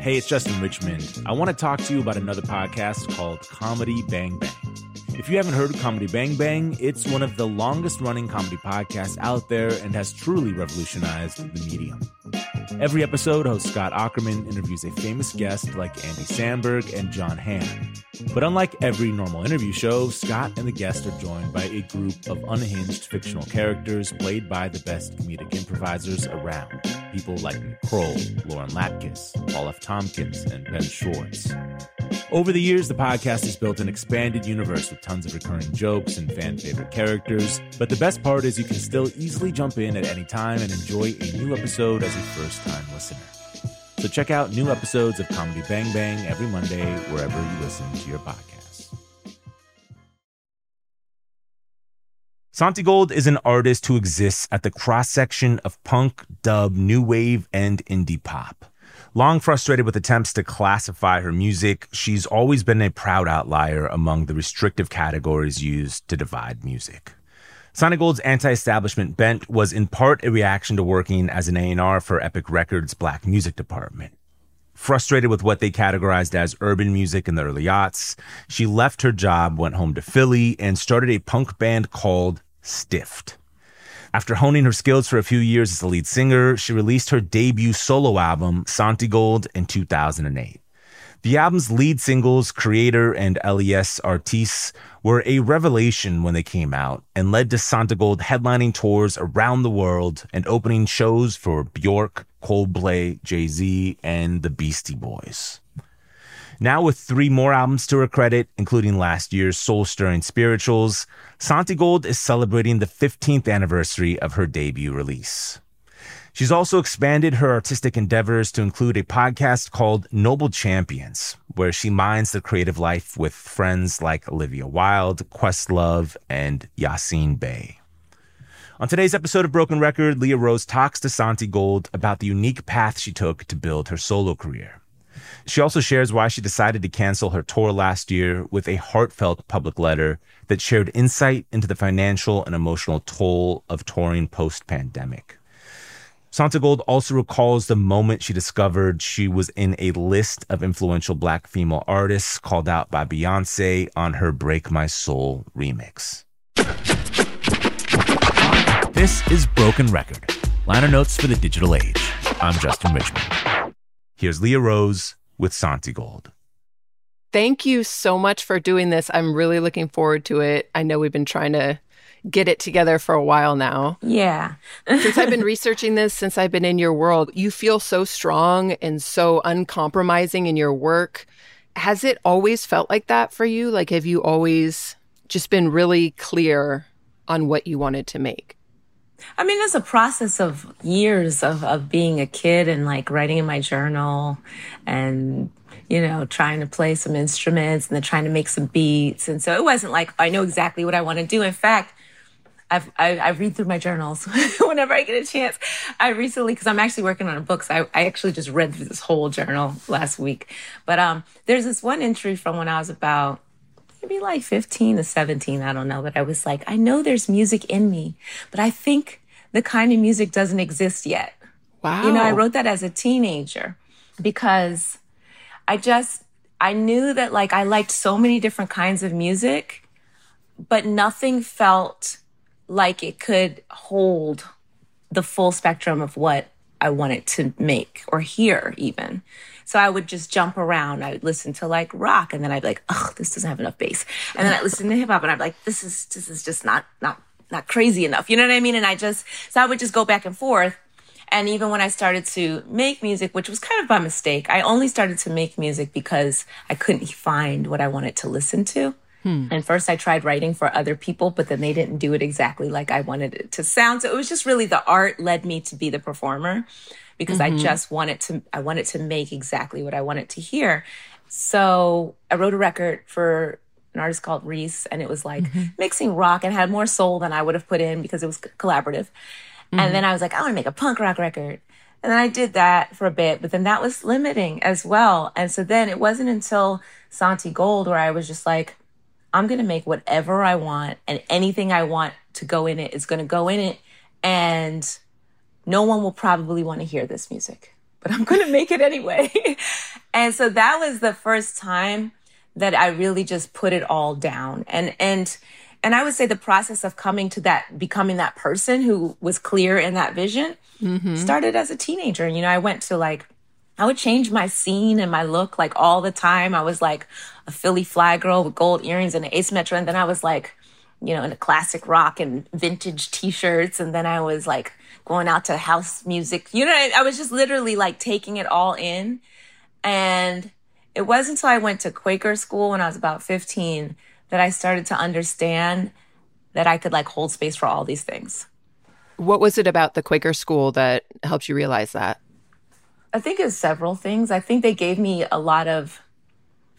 Hey, it's Justin Richmond. I want to talk to you about another podcast called Comedy Bang Bang. If you haven't heard of Comedy Bang Bang, it's one of the longest running comedy podcasts out there and has truly revolutionized the medium. Every episode, host Scott Aukerman interviews a famous guest like Andy Samberg and Jon Hamm. But unlike every normal interview show, Scott and the guest are joined by a group of unhinged fictional characters played by the best comedic improvisers around. People like Nick Kroll, Lauren Lapkus, Paul F. Tompkins, and Ben Schwartz. Over the years, the podcast has built an expanded universe with tons of recurring jokes and fan favorite characters. But the best part is you can still easily jump in at any time and enjoy a new episode as a first time listener. So check out new episodes of Comedy Bang Bang every Monday wherever you listen to your podcast. podcasts. Santigold is an artist who exists at the cross section of punk, dub, new wave, and indie pop. Long frustrated with attempts to classify her music, she's always been a proud outlier among the restrictive categories used to divide music. Santigold's anti-establishment bent was in part a reaction to working as an A&R for Epic Records' black music department. Frustrated with what they categorized as urban music in the early aughts, she left her job, went home to Philly, and started a punk band called Stiffed. After honing her skills for a few years as a lead singer, she released her debut solo album, Santigold, in 2008. The album's lead singles, Creator and L.E.S. Artistes, were a revelation when they came out and led to Santigold headlining tours around the world and opening shows for Bjork, Coldplay, Jay Z, and the Beastie Boys. Now, with three more albums to her credit, including last year's soul stirring spirituals, Santigold is celebrating the 15th anniversary of her debut release. She's also expanded her artistic endeavors to include a podcast called Noble Champions, where she minds the creative life with friends like Olivia Wilde, Questlove, and Yasiin Bey. On today's episode of Broken Record, Leah Rose talks to Santigold about the unique path she took to build her solo career. She also shares why she decided to cancel her tour last year with a heartfelt public letter that shared insight into the financial and emotional toll of touring post pandemic. Santigold also recalls the moment she discovered she was in a list of influential black female artists called out by Beyonce on her Break My Soul remix. This is Broken Record, liner notes for the digital age. I'm Justin Richmond. Here's Leah Rose with Santigold. Thank you so much for doing this. I'm really looking forward to it. I know we've been trying to get it together for a while now. Yeah. since I've been researching this, since I've been in your world, you feel so strong and so uncompromising in your work. Has it always felt like that for you? Like, have you always just been really clear on what you wanted to make? I mean, it's a process of years of, of being a kid and like writing in my journal and, you know, trying to play some instruments and then trying to make some beats. And so it wasn't like I know exactly what I want to do. In fact, I've, I, I read through my journals whenever I get a chance. I recently, because I'm actually working on a book, so I, I actually just read through this whole journal last week. But um, there's this one entry from when I was about maybe like 15 to 17, I don't know. But I was like, I know there's music in me, but I think the kind of music doesn't exist yet. Wow. You know, I wrote that as a teenager because I just, I knew that like I liked so many different kinds of music, but nothing felt like it could hold the full spectrum of what I wanted to make or hear even. So I would just jump around. I would listen to like rock and then I'd be like, oh, this doesn't have enough bass. And then I listen to hip hop and I'd be like, this is, this is just not, not, not crazy enough. You know what I mean? And I just, so I would just go back and forth. And even when I started to make music, which was kind of by mistake, I only started to make music because I couldn't find what I wanted to listen to. Hmm. And first I tried writing for other people, but then they didn't do it exactly like I wanted it to sound. So it was just really the art led me to be the performer because mm-hmm. I just wanted to, I wanted to make exactly what I wanted to hear. So I wrote a record for an artist called Reese and it was like mm-hmm. mixing rock and had more soul than I would have put in because it was collaborative. Mm-hmm. And then I was like, I want to make a punk rock record. And then I did that for a bit, but then that was limiting as well. And so then it wasn't until Santigold where I was just like, I'm going to make whatever I want and anything I want to go in it is going to go in it. And no one will probably want to hear this music, but I'm going to make it anyway. and so that was the first time that I really just put it all down. And, and, and I would say the process of coming to that, becoming that person who was clear in that vision mm-hmm. started as a teenager. And, you know, I went to like, I would change my scene and my look like all the time. I was like a Philly fly girl with gold earrings and an Ace Metro. And then I was like, you know, in a classic rock and vintage t-shirts. And then I was like going out to house music. You know, I, I was just literally like taking it all in. And it wasn't until I went to Quaker school when I was about 15 that I started to understand that I could like hold space for all these things. What was it about the Quaker school that helped you realize that? I think it's several things. I think they gave me a lot of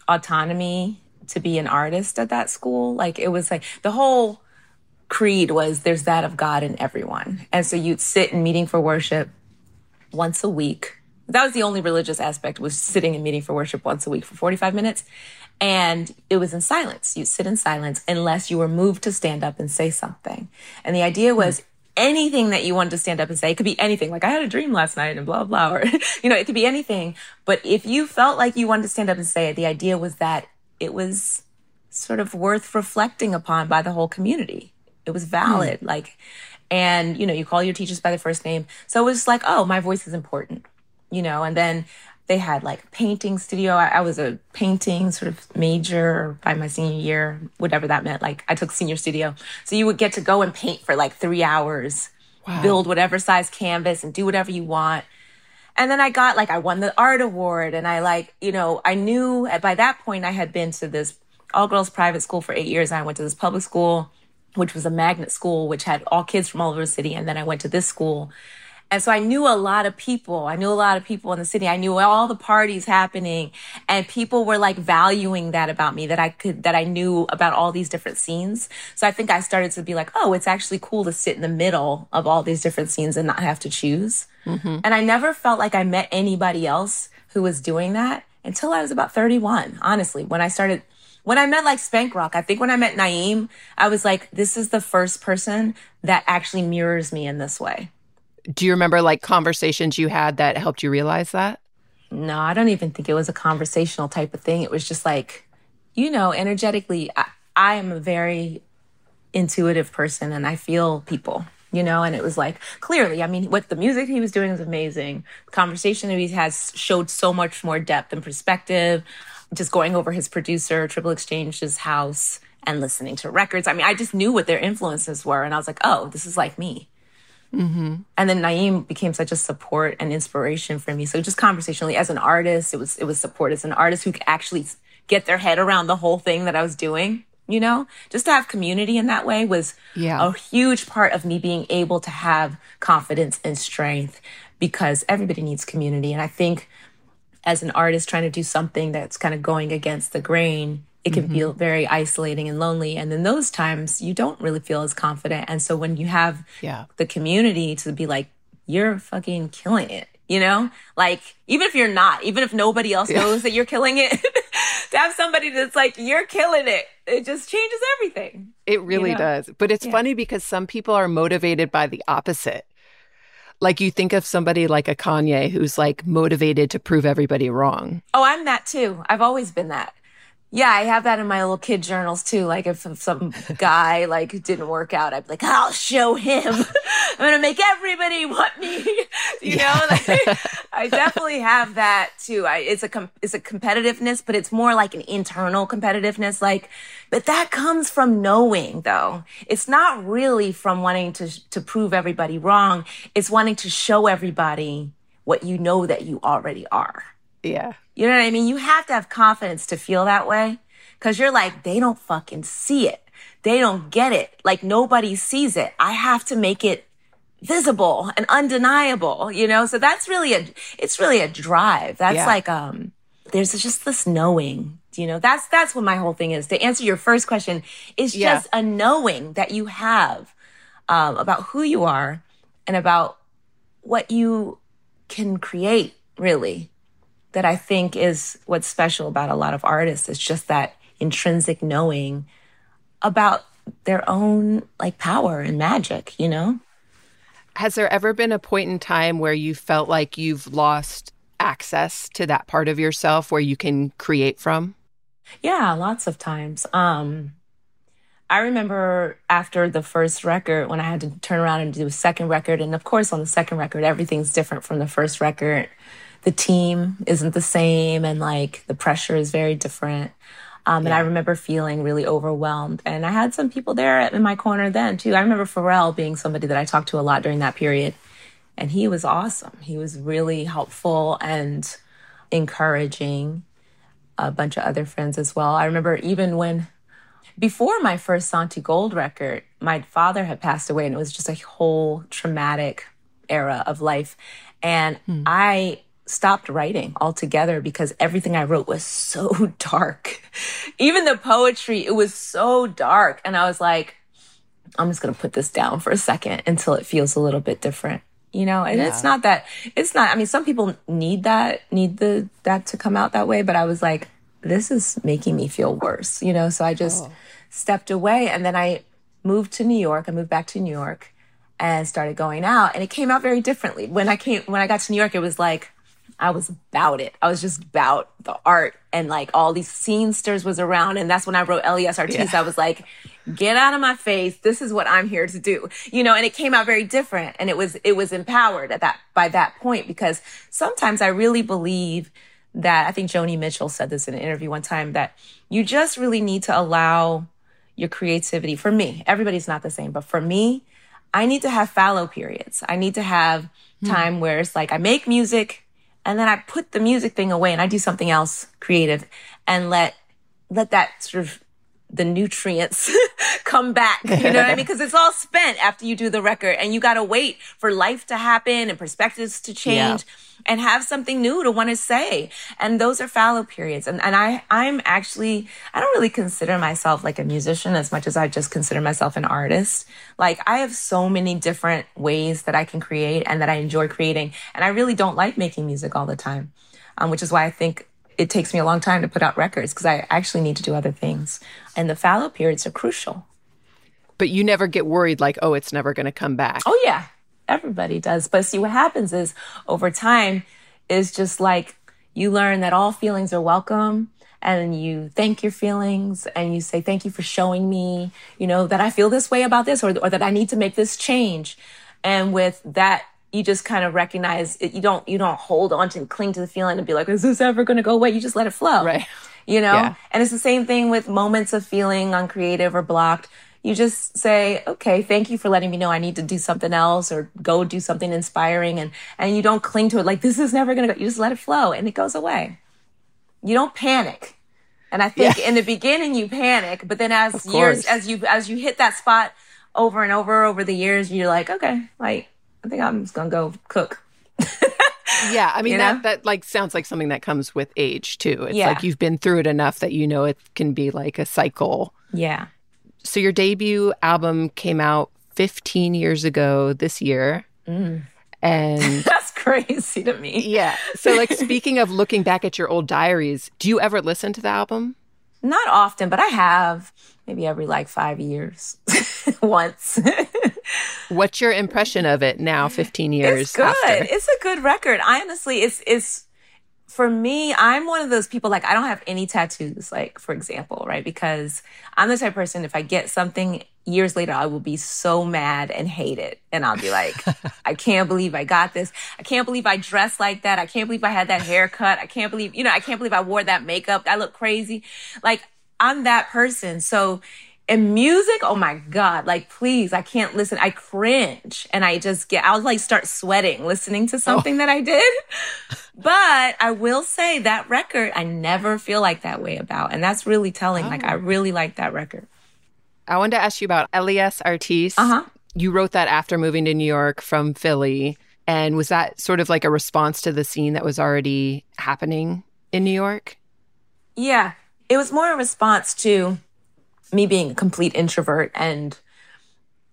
autonomy to be an artist at that school. Like it was like the whole creed was there's that of God in everyone. And so you'd sit in meeting for worship once a week. That was the only religious aspect was sitting in meeting for worship once a week for 45 minutes. And it was in silence. You'd sit in silence unless you were moved to stand up and say something. And the idea was anything that you wanted to stand up and say. It could be anything. Like I had a dream last night and blah, blah, or, you know, it could be anything. But if you felt like you wanted to stand up and say it, the idea was that it was sort of worth reflecting upon by the whole community. It was valid. Mm. Like, and, you know, you call your teachers by their first name. So it was like, oh, my voice is important, you know, and then they had like painting studio. I, I, was a painting sort of major by my senior year, whatever that meant. Like I took senior studio. So you would get to go and paint for like three hours, wow. build whatever size canvas and do whatever you want. And then I got like, I won the art award and I like, you know, I knew by that point I had been to this all girls private school for eight years. And I went to this public school, which was a magnet school, which had all kids from all over the city. And then I went to this school and so I knew a lot of people. I knew a lot of people in the city. I knew all the parties happening and people were like valuing that about me that I could, that I knew about all these different scenes. So I think I started to be like, oh, it's actually cool to sit in the middle of all these different scenes and not have to choose. Mm-hmm. And I never felt like I met anybody else who was doing that until I was about 31, honestly, when I started when I met like Spank Rock, I think when I met Naeem, I was like, this is the first person that actually mirrors me in this way. Do you remember like conversations you had that helped you realize that? No, I don't even think it was a conversational type of thing. It was just like, you know, energetically, I, I am a very intuitive person and I feel people you know and it was like clearly i mean what the music he was doing was amazing the conversation that he has showed so much more depth and perspective just going over his producer XXXchange's house and listening to records i mean i just knew what their influences were and i was like oh this is like me Mm-hmm. And then Naeem became such a support and inspiration for me. So just conversationally, as an artist, it was it was support as an artist who could actually get their head around the whole thing that I was doing. You know, just to have community in that way was yeah. a huge part of me being able to have confidence and strength because everybody needs community. And I think as an artist trying to do something that's kind of going against the grain, it can mm-hmm. feel very isolating and lonely. And in those times, you don't really feel as confident. And so when you have yeah. the community to be like, you're fucking killing it, you know? Like, even if you're not, even if nobody else yeah. knows that you're killing it, to have somebody that's like, you're killing it, it just changes everything. It really you know? does. But it's yeah. funny because some people are motivated by the opposite Like you think of somebody like a Kanye who's like motivated to prove everybody wrong. Oh, I'm that too. I've always been that. Yeah, I have that in my little kid journals too. Like if some guy like didn't work out, I'd be like, I'll show him. I'm gonna make everybody want me. you know, like, I definitely have that too. I, it's a com- it's a competitiveness, but it's more like an internal competitiveness. Like, but that comes from knowing though. It's not really from wanting to to prove everybody wrong. It's wanting to show everybody what you know that you already are. Yeah. You know what I mean? You have to have confidence to feel that way because you're like, they don't fucking see it. They don't get it. Like nobody sees it. I have to make it visible and undeniable, you know? So that's really a, it's really a drive. That's yeah. like, um, there's just this knowing, you know, that's, that's what my whole thing is. To answer your first question is yeah. just a knowing that you have, um, about who you are and about what you can create really that I think is what's special about a lot of artists. It's just that intrinsic knowing about their own like power and magic, you know? Has there ever been a point in time where you felt like you've lost access to that part of yourself where you can create from? Yeah, lots of times. Um I remember after the first record when I had to turn around and do a second record and of course on the second record everything's different from the first record the team isn't the same and like the pressure is very different. Um, yeah. And I remember feeling really overwhelmed. And I had some people there in my corner then too. I remember Pharrell being somebody that I talked to a lot during that period. And he was awesome. He was really helpful and encouraging. A bunch of other friends as well. I remember even when, before my first Santigold record, my father had passed away and it was just a whole traumatic era of life. And hmm. I stopped writing altogether because everything I wrote was so dark. Even the poetry, it was so dark. And I was like, I'm just going to put this down for a second until it feels a little bit different. You know, and yeah. it's not that, it's not, I mean, some people need that, need the, that to come out that way. But I was like, this is making me feel worse, you know? So I just oh. stepped away and then I moved to New York. I moved back to New York and started going out and it came out very differently. When I came, when I got to New York, it was like, I was about it. I was just about the art and like all these scenesters was around. And that's when I wrote L.E.S. Artiste. Yeah. I was like, get out of my face. This is what I'm here to do. You know, and it came out very different and it was, it was empowered at that, by that point because sometimes I really believe that I think Joni Mitchell said this in an interview one time that you just really need to allow your creativity for me. Everybody's not the same, but for me, I need to have fallow periods. I need to have hmm. time mm. where it's like I make music and then I put the music thing away and I do something else creative and let, let that sort of the nutrients come back. You know what I mean? Because it's all spent after you do the record and you got to wait for life to happen and perspectives to change yeah. and have something new to want to say. And those are fallow periods. And, and I, I'm actually, I don't really consider myself like a musician as much as I just consider myself an artist. Like I have so many different ways that I can create and that I enjoy creating. And I really don't like making music all the time. Um, which is why I think it takes me a long time to put out records because I actually need to do other things. And the fallow periods are crucial. But you never get worried like, oh, it's never going to come back. Oh, yeah. Everybody does. But see, what happens is over time is just like you learn that all feelings are welcome and you thank your feelings and you say, thank you for showing me, you know, that I feel this way about this or, or that I need to make this change. And with that you just kind of recognize it. You don't, you don't hold on to and cling to the feeling and be like, is this ever going to go away? You just let it flow. Right. You know? Yeah. And it's the same thing with moments of feeling uncreative or blocked. You just say, okay, thank you for letting me know I need to do something else or go do something inspiring. And, and you don't cling to it like, this is never going to go. You just let it flow and it goes away. You don't panic. And I think yeah. in the beginning you panic, but then as years, as you, as you hit that spot over and over over the years, you're like, okay, like, I think I'm just gonna go cook. yeah, I mean you that know? that like sounds like something that comes with age too. It's yeah. like you've been through it enough that you know it can be like a cycle. Yeah. So your debut album came out 15 years ago this year. Mm. And that's crazy to me. Yeah. So like speaking of looking back at your old diaries, do you ever listen to the album? Not often, but I have maybe every like five years once. What's your impression of it now, 15 years? It's good. After? It's a good record. I honestly, it's, it's, for me, I'm one of those people like I don't have any tattoos, like for example, right? Because I'm the type of person if I get something years later, I will be so mad and hate it. And I'll be like, I can't believe I got this. I can't believe I dressed like that. I can't believe I had that haircut. I can't believe, you know, I can't believe I wore that makeup. I look crazy. Like I'm that person. So in music, oh my God, like please, I can't listen. I cringe and I just get, I'll like start sweating listening to something oh. that I did. but I will say that record, I never feel like that way about. And that's really telling. Oh. Like I really like that record. I wanted to ask you about L.E.S. Artistes. Uh-huh. You wrote that after moving to New York from Philly. And was that sort of like a response to the scene that was already happening in New York? Yeah. It was more a response to me being a complete introvert and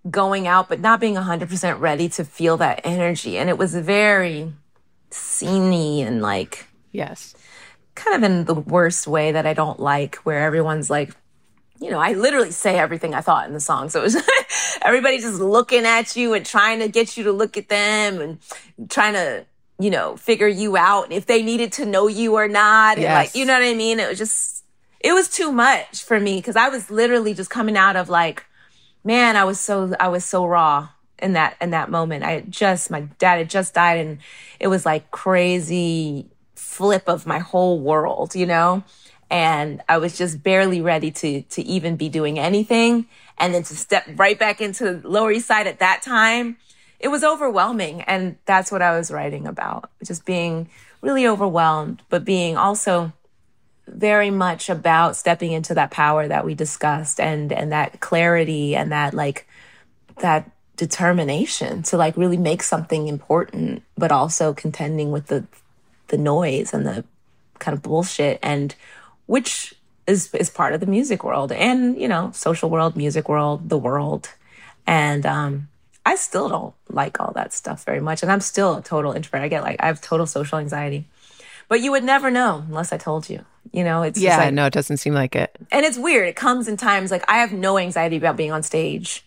going out, but not being 100% ready to feel that energy. And it was very sceney and like, yes, kind of in the worst way that I don't like, where everyone's like, you know, I literally say everything I thought in the song. So it was everybody just looking at you and trying to get you to look at them and trying to, you know, figure you out if they needed to know you or not. Yes. And like, you know what I mean? It was just it was too much for me because I was literally just coming out of like, man, I was so I was so raw in that in that moment. I just my dad had just died and it was like crazy flip of my whole world, you know? And I was just barely ready to to even be doing anything. And then to step right back into Lower East Side at that time, it was overwhelming. And that's what I was writing about. Just being really overwhelmed, but being also very much about stepping into that power that we discussed and and that clarity and that like that determination to like really make something important but also contending with the the noise and the kind of bullshit and which is is part of the music world and you know social world music world the world. And um I still don't like all that stuff very much and I'm still a total introvert. I get like I have total social anxiety. But you would never know unless I told you. You know, it's yeah, like, no, it doesn't seem like it. And it's weird. It comes in times like I have no anxiety about being on stage.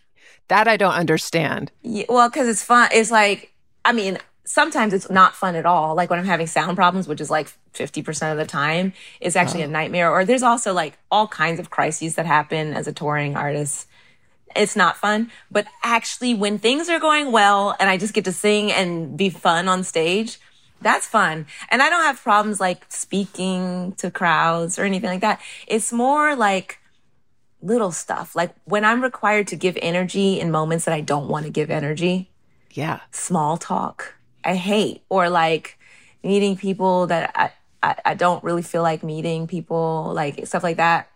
That I don't understand. Yeah, well, because it's fun. It's like, I mean, sometimes it's not fun at all. Like when I'm having sound problems, which is like 50% of the time, it's actually oh. a nightmare. Or there's also like all kinds of crises that happen as a touring artist. It's not fun. But actually, when things are going well and I just get to sing and be fun on stage, that's fun. And I don't have problems like speaking to crowds or anything like that. It's more like little stuff. Like when I'm required to give energy in moments that I don't want to give energy. Yeah. Small talk. I hate. Or like meeting people that I, I, I don't really feel like meeting people, like stuff like that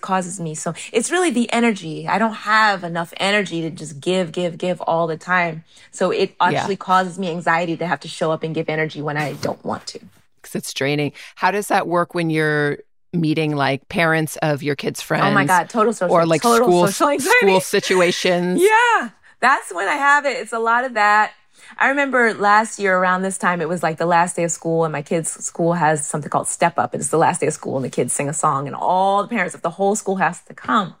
causes me. So it's really the energy. I don't have enough energy to just give give give all the time. So it actually yeah. causes me anxiety to have to show up and give energy when i don't want to. Because it's draining. How does that work when you're meeting like parents of your kids friends oh my god total social or like total school school situations? Yeah that's when i have it. It's a lot of that I remember last year around this time, it was like the last day of school, and my kids' school has something called Step Up. It's the last day of school, and the kids sing a song, and all the parents of the whole school has to come.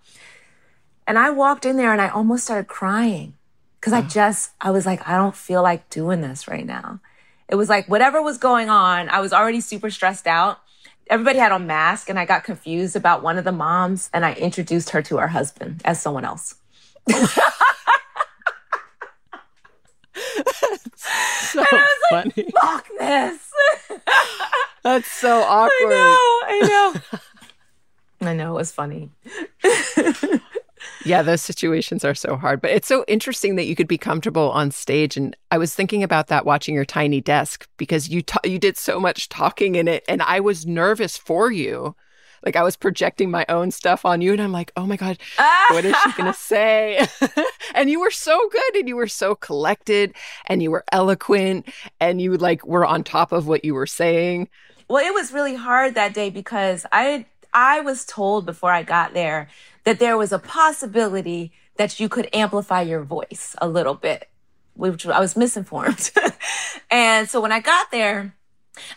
And I walked in there and I almost started crying because I just, I was like, I don't feel like doing this right now. It was like whatever was going on, I was already super stressed out. Everybody had a mask, and I got confused about one of the moms, and I introduced her to her husband as someone else. so funny. Like, Fuck this. That's so awkward. I know. I know. I know. It was funny. yeah, those situations are so hard, but it's so interesting that you could be comfortable on stage. And I was thinking about that watching your tiny desk because you ta- you did so much talking in it, and I was nervous for you like I was projecting my own stuff on you and I'm like, "Oh my god, ah! what is she to say?" and you were so good and you were so collected and you were eloquent and you like were on top of what you were saying. Well, it was really hard that day because I I was told before I got there that there was a possibility that you could amplify your voice a little bit, which I was misinformed. and so when I got there,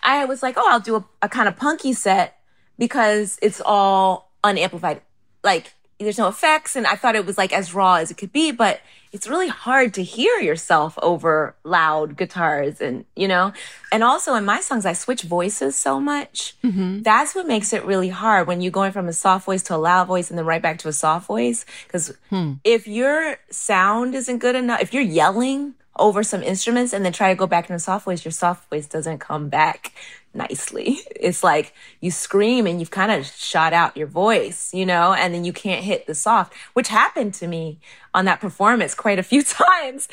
I was like, "Oh, I'll do a, a kind of punky set." Because it's all unamplified. Like there's no effects. And I thought it was like as raw as it could be, but it's really hard to hear yourself over loud guitars and, you know, and also in my songs, I switch voices so much. Mm-hmm. That's what makes it really hard when you're going from a soft voice to a loud voice and then right back to a soft voice. Cause hmm. if your sound isn't good enough, if you're yelling, over some instruments and then try to go back into soft voice, your soft voice doesn't come back nicely. It's like you scream and you've kind of shot out your voice, you know, and then you can't hit the soft, which happened to me on that performance quite a few times.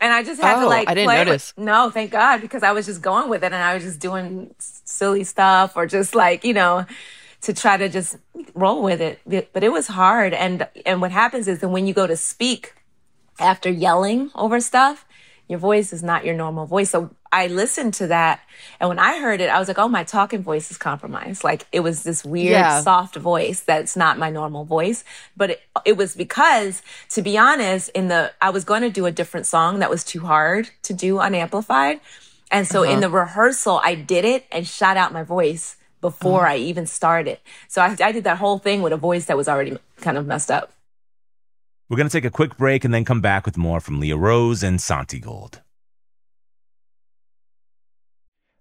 And I just had oh, to like I didn't notice. No, thank God, because I was just going with it and I was just doing silly stuff or just like, you know, to try to just roll with it. But it was hard. And and what happens is that when you go to speak after yelling over stuff, your voice is not your normal voice. So I listened to that. And when I heard it, I was like, oh, my talking voice is compromised. Like it was this weird, yeah. soft voice that's not my normal voice. But it, it was because, to be honest, in the, I was going to do a different song that was too hard to do unamplified. And so uh-huh. in the rehearsal, I did it and shot out my voice before uh-huh. I even started. So I, I did that whole thing with a voice that was already kind of messed up. We're going to take a quick break and then come back with more from Leah Rose and Santigold.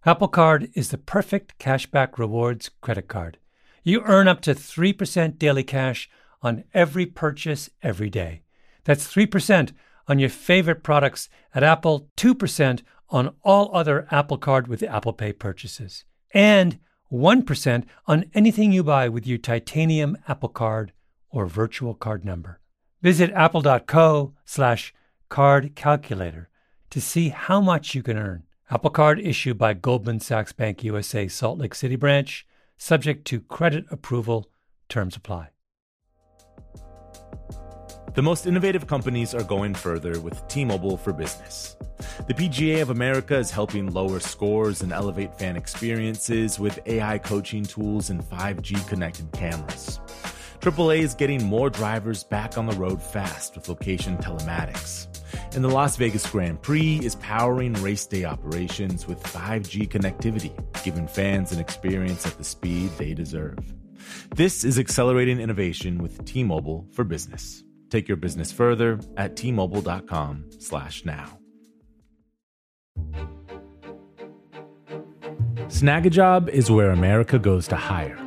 Apple Card is the perfect cashback rewards credit card. You earn up to 3% daily cash on every purchase every day. That's 3% on your favorite products at Apple, 2% on all other Apple Card with Apple Pay purchases, and 1% on anything you buy with your titanium Apple Card or virtual card number. Visit apple.co slash card calculator to see how much you can earn. Apple Card issued by Goldman Sachs Bank USA Salt Lake City branch, subject to credit approval. Terms apply. The most innovative companies are going further with T-Mobile for Business. The PGA of America is helping lower scores and elevate fan experiences with AI coaching tools and 5G connected cameras. AAA is getting more drivers back on the road fast with location telematics. And the Las Vegas Grand Prix is powering race day operations with 5G connectivity, giving fans an experience at the speed they deserve. This is accelerating innovation with T-Mobile for Business. Take your business further at t-mobile.com/now. Snagajob is where America goes to hire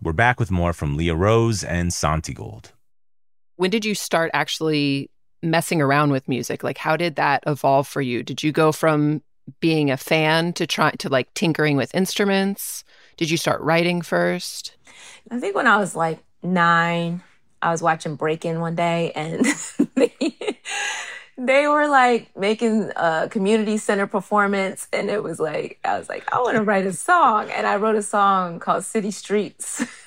We're back with more from Leah Rose and Santigold. When did you start actually messing around with music? Like, how did that evolve for you? Did you go from being a fan to try to like tinkering with instruments? Did you start writing first? I think when I was like nine, I was watching Breakin' one day and they were like making a community center performance and it was like i was like i want to write a song and i wrote a song called city streets.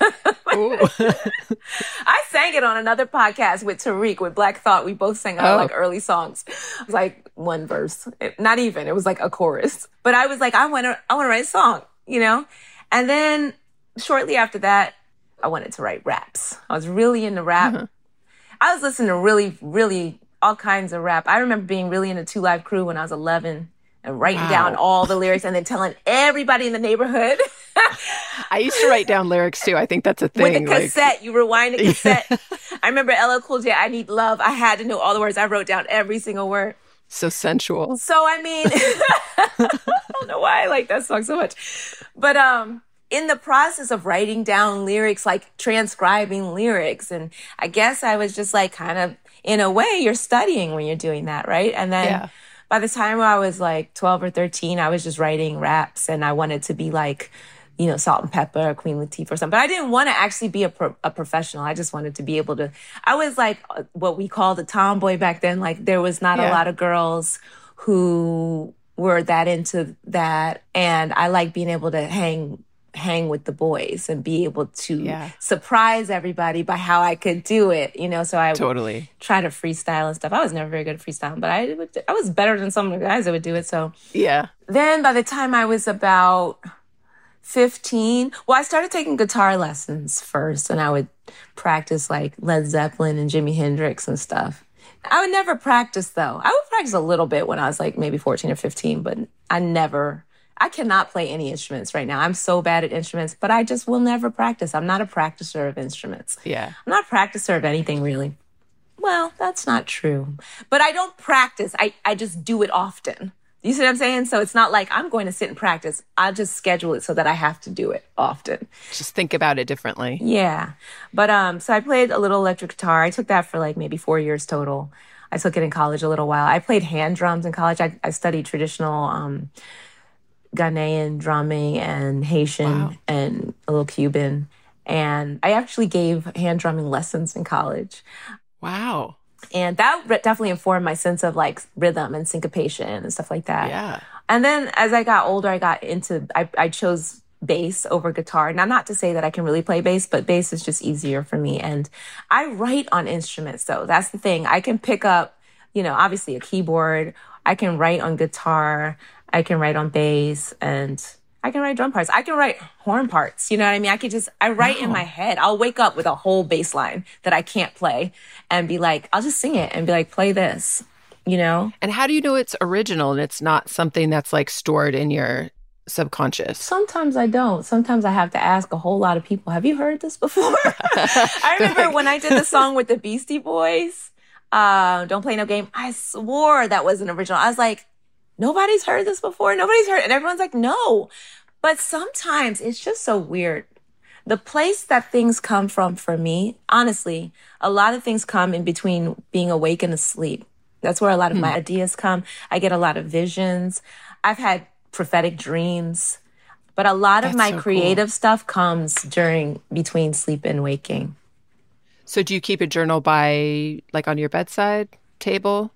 I sang it on another podcast with tariq with black thought. We both sang our oh. like early songs. It was like one verse. Not even. It was like a chorus. But i was like i want to i want to write a song you know? And then shortly after that i wanted to write raps. I was really into rap. Mm-hmm. I was listening to really, really all kinds of rap. I remember being really into Two Live Crew when I was 11 and writing wow. down all the lyrics and then telling everybody in the neighborhood. I used to write down lyrics too. I think that's a thing. With a cassette, like... you rewind a cassette. I remember LL Cool J, I Need Love. I had to know all the words. I wrote down every single word. So sensual. So, I mean, I don't know why I like that song so much. But, um, in the process of writing down lyrics, like transcribing lyrics. And I guess I was just like kind of, in a way, you're studying when you're doing that, right? And then yeah. by the time I was like 12 or 13, I was just writing raps and I wanted to be like, you know, Salt-N-Pepa or Queen Latifah or something. But I didn't want to actually be a, pro- a professional. I just wanted to be able to, I was like what we called a tomboy back then. Like there was not yeah. a lot of girls who were that into that. And I like being able to hang hang with the boys and be able to yeah. surprise everybody by how I could do it, you know. So I totally try to freestyle and stuff. I was never very good at freestyling, but I would, I was better than some of the guys that would do it. So yeah. Then by the time I was about 15, well, I started taking guitar lessons first and I would practice like Led Zeppelin and Jimi Hendrix and stuff. I would never practice though. I would practice a little bit when I was like maybe 14 or 15, but I never, I cannot play any instruments right now. I'm so bad at instruments, but I just will never practice. I'm not a practicer of instruments. Yeah. I'm not a practicer of anything really. Well, that's not true. But I don't practice. I, I just do it often. You see what I'm saying? So it's not like I'm going to sit and practice. I'll just schedule it so that I have to do it often. Just think about it differently. Yeah. But um so I played a little electric guitar. I took that for like maybe 4 years total. I took it in college a little while. I played hand drums in college. I, I studied traditional um Ghanaian drumming and Haitian wow. and a little Cuban. And I actually gave hand drumming lessons in college. Wow. And that definitely informed my sense of like rhythm and syncopation and stuff like that. Yeah. And then as I got older, I got into, I, I chose bass over guitar. Now, not to say that I can really play bass, but bass is just easier for me. And I write on instruments though. That's the thing. I can pick up, you know, obviously a keyboard. I can write on guitar. I can write on bass and I can write drum parts. I can write horn parts. You know what I mean? I could just, I write wow. in my head. I'll wake up with a whole bass line that I can't play and be like, I'll just sing it and be like, play this, you know? And how do you know it's original and it's not something that's like stored in your subconscious? Sometimes I don't. Sometimes I have to ask a whole lot of people, have you heard this before? I remember when I did the song with the Beastie Boys, uh, Don't Play No Game, I swore that was an original. I was like, nobody's heard this before. Nobody's heard. And everyone's like, no. But sometimes it's just so weird. The place that things come from for me, honestly, a lot of things come in between being awake and asleep. That's where a lot of my hmm. ideas come. I get a lot of visions. I've had prophetic dreams, but a lot That's of my so creative cool. stuff comes during between sleep and waking. So do you keep a journal by like on your bedside table?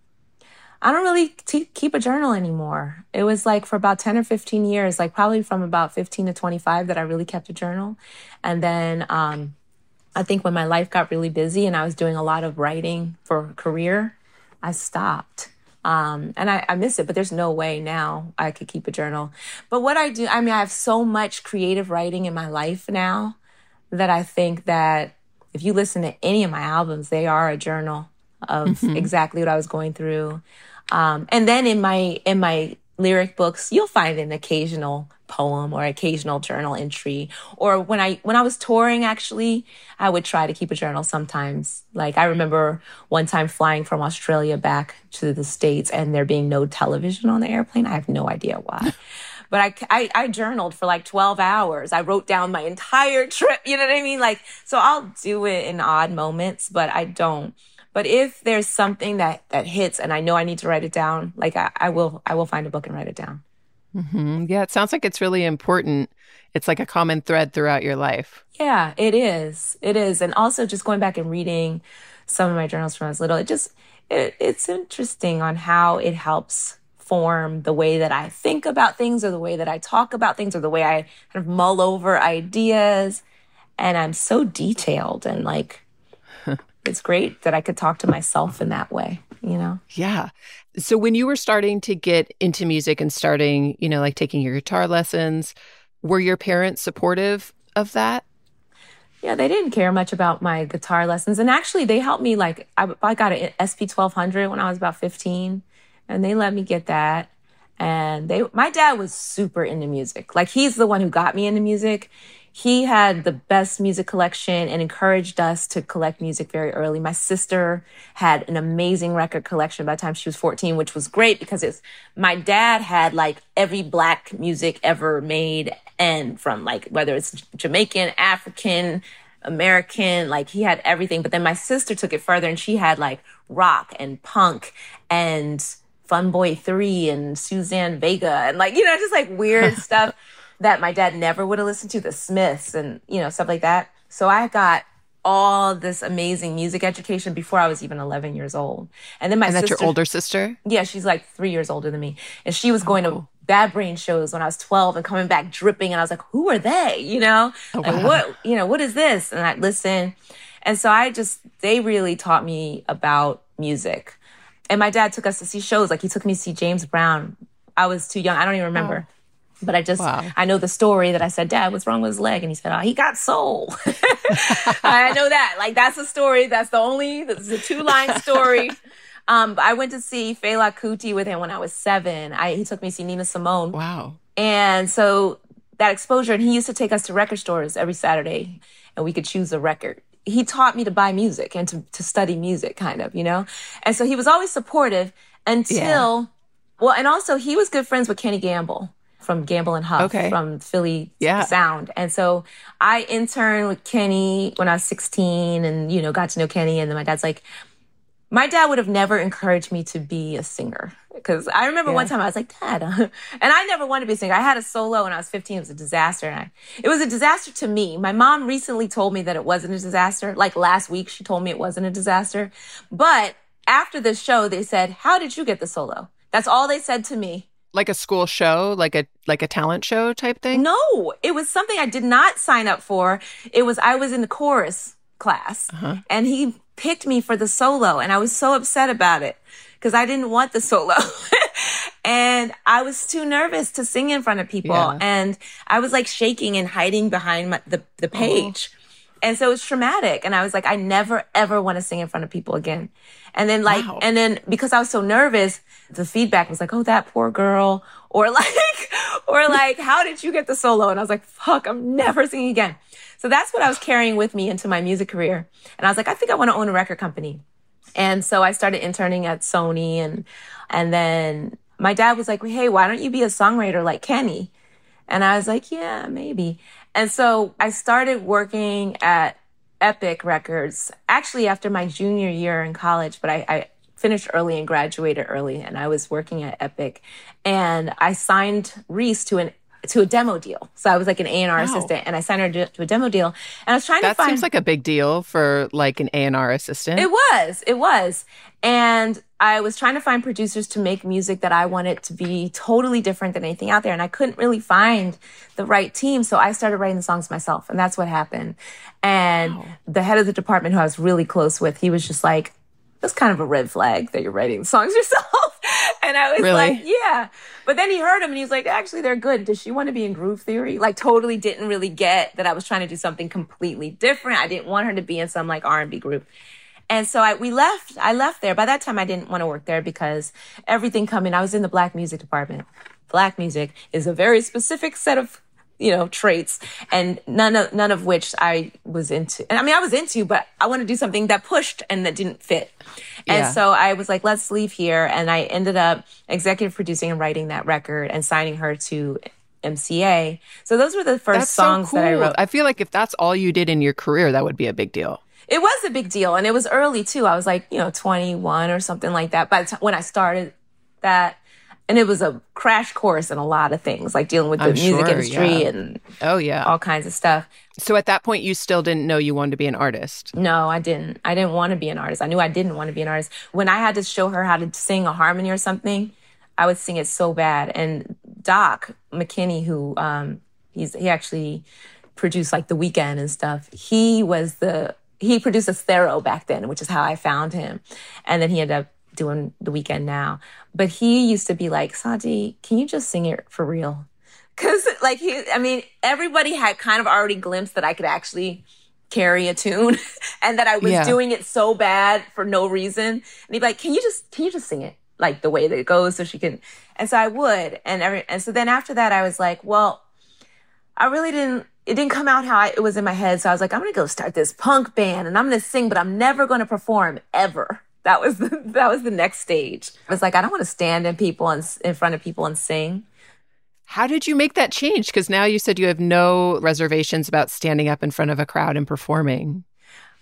I don't really t- keep a journal anymore. It was like for about 10 or 15 years, like probably from about 15 to 25 that I really kept a journal. And then um, I think when my life got really busy and I was doing a lot of writing for a career, I stopped. Um, and I, I miss it, but there's no way now I could keep a journal. But what I do, I mean, I have so much creative writing in my life now that I think that if you listen to any of my albums, they are a journal of mm-hmm. exactly what I was going through. Um, and then in my in my lyric books, you'll find an occasional poem or occasional journal entry. Or when I when I was touring, actually, I would try to keep a journal sometimes. Like I remember one time flying from Australia back to the states, and there being no television on the airplane. I have no idea why. but I, I, I journaled for like 12 hours. I wrote down my entire trip. You know what I mean? Like, so I'll do it in odd moments, but I don't but if there's something that that hits and I know I need to write it down, like I, I will I will find a book and write it down. Mm-hmm. Yeah, it sounds like it's really important. It's like a common thread throughout your life. Yeah, it is. It is. And also just going back and reading some of my journals from when I was little, it just it, it's interesting on how it helps form the way that I think about things or the way that I talk about things or the way I kind of mull over ideas. And I'm so detailed and like it's great that I could talk to myself in that way, you know? Yeah. So when you were starting to get into music and starting, you know, like taking your guitar lessons, were your parents supportive of that? Yeah, they didn't care much about my guitar lessons. And actually, they helped me. Like, I, I got an SP 1200 when I was about 15, and they let me get that. And they, my dad was super into music. Like he's the one who got me into music. He had the best music collection and encouraged us to collect music very early. My sister had an amazing record collection by the time she was 14, which was great because it's, my dad had like every black music ever made and from like, whether it's Jamaican, African, American, like he had everything. But then my sister took it further and she had like rock and punk and Fun Boy 3 and Suzanne Vega and like, you know, just like weird stuff that my dad never would have listened to, the Smiths and, you know, stuff like that. So I got all this amazing music education before I was even 11 years old. And then my and that's sister, your older sister? Yeah, she's like three years older than me. And she was oh, going to Bad Brain shows when I was 12 and coming back dripping. And I was like, who are they? You know, Oh, like wow. what, you know, what is this? And I listen. And so I just, they really taught me about music. And my dad took us to see shows. Like he took me to see James Brown. I was too young. I don't even remember. Oh. But I just, Wow. I know the story that I said, Dad, what's wrong with his leg? And he said, Oh, he got soul. I know that. Like, that's a story. That's the only, that's a two line story. Um, but I went to see Fela Kuti with him when I was seven. I, he took me to see Nina Simone. Wow. And so that exposure, and he used to take us to record stores every Saturday and we could choose a record. He taught me to buy music and to, to study music, kind of, you know? And so he was always supportive until, well, and also he was good friends with Kenny Gamble from Gamble and Huff Okay. from Philly Yeah. Sound. And so I interned with Kenny when I was 16 and, you know, got to know Kenny. And then my dad's like, my dad would have never encouraged me to be a singer because I remember one time I was like, Dad, and I never wanted to be a singer. I had a solo when I was 15. It was a disaster. And I, it was a disaster to me. My mom recently told me that it wasn't a disaster. Like last week, she told me it wasn't a disaster. But after the show, they said, How did you get the solo? That's all they said to me. Like a school show, like a like a talent show type thing? No, it was something I did not sign up for. It was I was in the chorus class uh-huh. and he picked me for the solo and I was so upset about it because I didn't want the solo. and I was too nervous to sing in front of people Yeah. and I was like shaking and hiding behind my, the the oh. page. And so it was traumatic. And I was like, I never ever want to sing in front of people again. And then like, Wow. and then because I was so nervous, the feedback was like, oh, that poor girl. Or like, or like, how did you get the solo? And I was like, fuck, I'm never singing again. So that's what I was carrying with me into my music career. And I was like, I think I want to own a record company. And so I started interning at Sony and, and then my dad was like, Hey, why don't you be a songwriter like Kenny? And I was like, yeah, maybe. And so I started working at Epic Records actually after my junior year in college, but I, I finished early and graduated early and I was working at Epic and I signed Res to an to a demo deal. So I was like an A&R assistant and I signed her to, to a demo deal and I was trying That to find That seems like a big deal for like an A&R assistant. it was. It was. And I was trying to find producers to make music that I wanted to be totally different than anything out there. And I couldn't really find the right team. So I started writing the songs myself. And that's what happened. And the head of the department who I was really close with, he was just like, that's kind of a red flag that you're writing songs yourself. and I was Really? like, yeah. But then he heard them and he was like, actually, they're good. Does she want to be in Groove Theory? Like, totally didn't really get that I was trying to do something completely different. I didn't want her to be in some like R&B group. And so I, we left, I left there. By that time, I didn't want to work there because everything coming, I was in the black music department. Black music is a very specific set of, you know, traits and none of, none of which I was into. And I mean, I was into, but I want to do something that pushed and that didn't fit. And Yeah. so I was like, let's leave here. And I ended up executive producing and writing that record and signing her to MCA. So those were the first That's songs so cool. that I wrote. I feel like if that's all you did in your career, that would be a big deal. It was a big deal, and it was early too. I was like, you know, 21 or something like that. By the time when I started that, and it was a crash course in a lot of things, like dealing with the I'm music sure, industry yeah. and Oh yeah. all kinds of stuff. so at that point, you still didn't know you wanted to be an artist. No, I didn't. I didn't want to be an artist. I knew I didn't want to be an artist. When I had to show her how to sing a harmony or something, I would sing it so bad. And Doc McKinney, who um, he's he actually produced like The Weeknd and stuff. He was the he produced Esthero back then, which is how I found him. And then he ended up doing The Weeknd now. But he used to be like, Santi, can you just sing it for real? Cause like he, I mean, everybody had kind of already glimpsed that I could actually carry a tune and that I was Yeah. doing it so bad for no reason. And he'd be like, can you just, can you just sing it? like the way that it goes so she can and so I would and every and so then after that I was like, well, I really didn't it didn't come out how I, it was in my head. So I was like, I'm going to go start this punk band and I'm going to sing, but I'm never going to perform ever. That was the, that was the next stage. I was like, I don't want to stand in people and in front of people and sing. How did you make that change? Because now you said you have no reservations about standing up in front of a crowd and performing.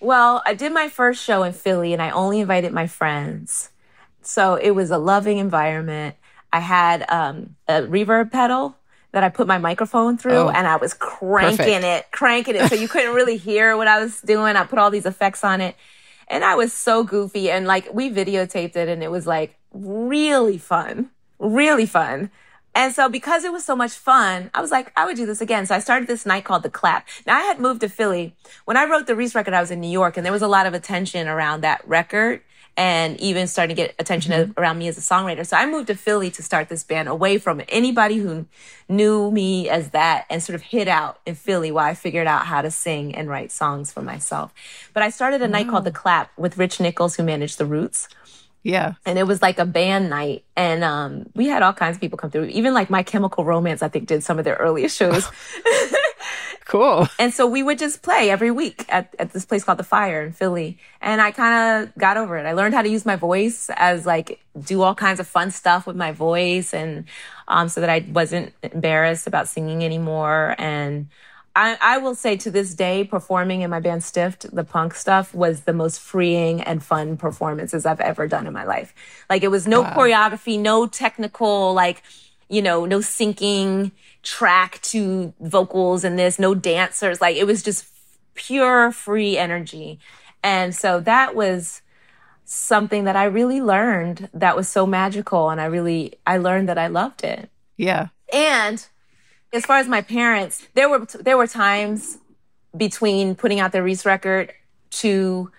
Well, I did my first show in Philly and I only invited my friends. So it was a loving environment. I had um, a reverb pedal that I put my microphone through oh, and I was cranking perfect. it, cranking it. So you couldn't really hear what I was doing. I put all these effects on it and I was so goofy. And like we videotaped it and it was like really fun, really fun. And so because it was so much fun, I was like, I would do this again. So I started this night called The Clap. Now I had moved to Philly. When I wrote the Res record, I was in New York and there was a lot of attention around that record and even starting to get attention mm-hmm. around me as a songwriter. So I moved to Philly to start this band away from anybody who knew me as that and sort of hid out in Philly while I figured out how to sing and write songs for myself. But I started a wow. night called The Clap with Rich Nichols, who managed The Roots. Yeah. And it was like a band night. And um, we had all kinds of people come through. Even like My Chemical Romance, I think, did some of their earliest shows. Cool. And so we would just play every week at, at this place called The Fire in Philly. And I kind of got over it. I learned how to use my voice as like do all kinds of fun stuff with my voice and um, so that I wasn't embarrassed about singing anymore. And I, I will say to this day, performing in my band Stiffed, the punk stuff was the most freeing and fun performances I've ever done in my life. Like it was no wow. choreography, no technical, like, you know, no syncing track to vocals and this, no dancers. Like it was just pure free energy. And so that was something that I really learned that was so magical. And I really, I learned that I loved it. Yeah. And as far as my parents, there were, there were times between putting out the Res record to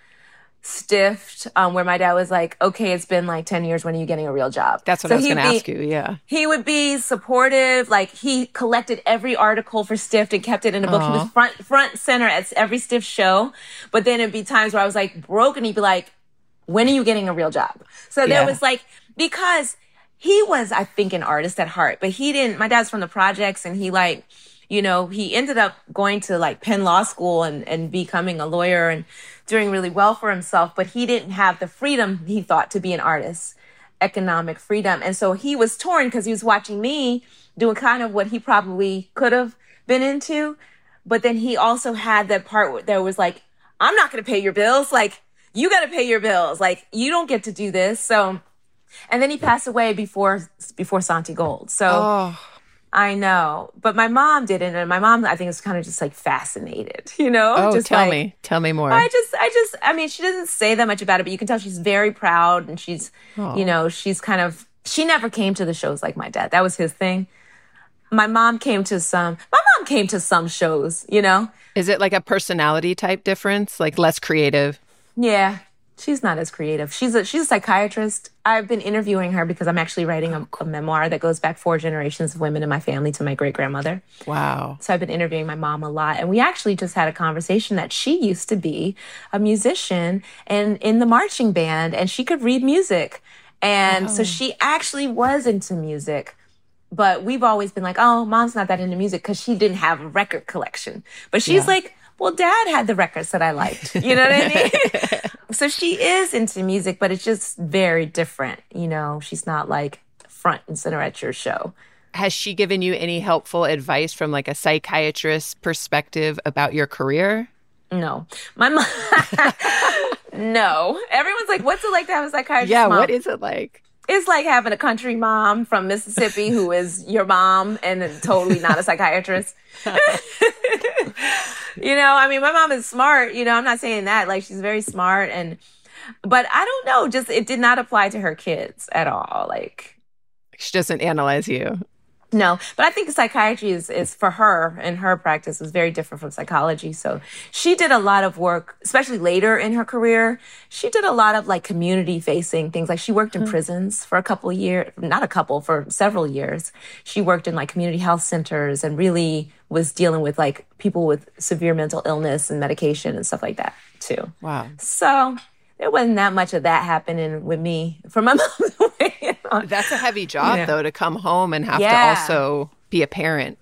Stiffed um, where my dad was like okay it's been like 10 years. When are you getting a real job? That's what so i was going to ask you yeah. he would be supportive. Like he collected every article for Stiffed and kept it in a book. Aww. he was front front center at every stiff show. But then it'd be times where i was like broke and he'd be like when are you getting a real job? So there was like because he was i think an artist at heart but he didn't my dad's from the projects and he like you know he ended up going to like penn law school and and becoming a lawyer and doing really well for himself, but he didn't have the freedom he thought to be an artist, economic freedom. And so he was torn because he was watching me doing kind of what he probably could have been into. But then he also had that part there was like, I'm not going to pay your bills. Like, you got to pay your bills. Like, you don't get to do this. So, and then he passed away before, before Santigold. So, oh. I know, but my mom didn't, and my mom, I think, is kind of just like fascinated, you know. Oh, just tell like, me, tell me more. I just, I just, I mean, she doesn't say that much about it, but you can tell she's very proud, and she's, oh. you know, she's kind of, she never came to the shows like my dad. That was his thing. My mom came to some. My mom came to some shows, you know. Is it like a personality type difference, like less creative? Yeah, she's not as creative. She's a she's a psychiatrist. I've been interviewing her because I'm actually writing a, a, memoir that goes back four generations of women in my family to my great grandmother. Wow. So I've been interviewing my mom a lot. And we actually just had a conversation that she used to be a musician and in the marching band and she could read music. And so oh. she actually was into music. But we've always been like, oh, mom's not that into music because she didn't have a record collection. But she's yeah. like, well, dad had the records that I liked. You know what I mean? so she is into music, but it's just very different. You know, she's not like front and center at your show. Has she given you any helpful advice from like a psychiatrist perspective about your career? No. My mom No. Everyone's like, what's it like to have a psychiatrist? Yeah, mom? what is it like? It's like having a country mom from Mississippi who is your mom and totally not a psychiatrist. you know, I mean, my mom is smart. You know, I'm not saying that. Like, she's very smart. And, but I don't know, just it did not apply to her kids at all. Like, she doesn't analyze you. No, but I think psychiatry is, is for her and her practice is very different from psychology. So she did a lot of work, especially later in her career. She did a lot of like community facing things. Like she worked in mm-hmm. prisons for a couple of years, not a couple, for several years. She worked in like community health centers and really was dealing with like people with severe mental illness and medication and stuff like that too. Wow. So there wasn't that much of that happening with me from my mom. you know? That's a heavy job, Yeah. though, to come home and have Yeah. to also be a parent.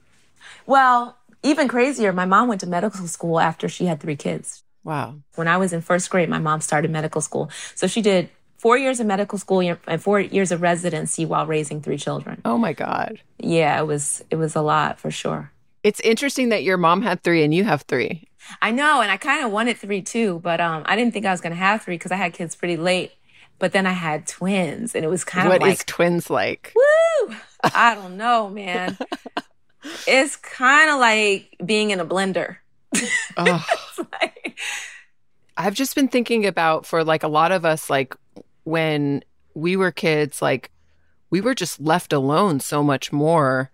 Well, even crazier, my mom went to medical school after she had three kids. Wow. When I was in first grade, my mom started medical school. So she did four years of medical school and four years of residency while raising three children. Oh my God. Yeah, it was it was a lot for sure. It's interesting that your mom had three and you have three. I know, and I kind of wanted three too, but um, I didn't think I was going to have three because I had kids pretty late. But then I had twins, and it was kind What of is like, twins like? woo! I don't know, man. it's kind of like being in a blender. It's like- I've just been thinking about for like a lot of us, like when we were kids, like we were just left alone so much more.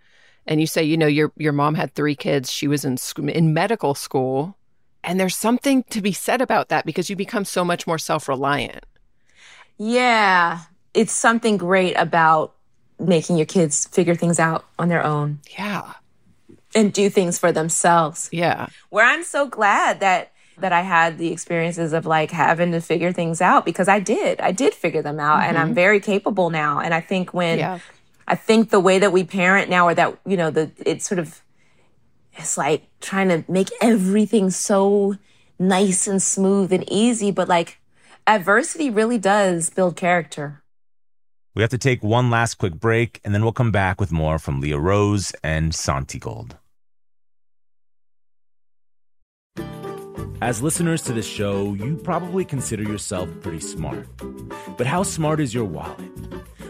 And you say, you know, your your mom had three kids. She was in in medical school, and there's something to be said about that because you become so much more self reliant. yeah, it's something great about making your kids figure things out on their own Yeah, and do things for themselves. yeah, where I'm so glad that that I had the experiences of like having to figure things out because I did. I did figure them out and I'm mm-hmm. very capable now. And I think when yeah. I think the way that we parent now or that, you know, the it's sort of it's like trying to make everything so nice and smooth and easy, but like adversity really does build character. We have to take one last quick break, and then we'll come back with more from Leah Rose and Santigold. As listeners to this show, you probably consider yourself pretty smart. But how smart is your wallet?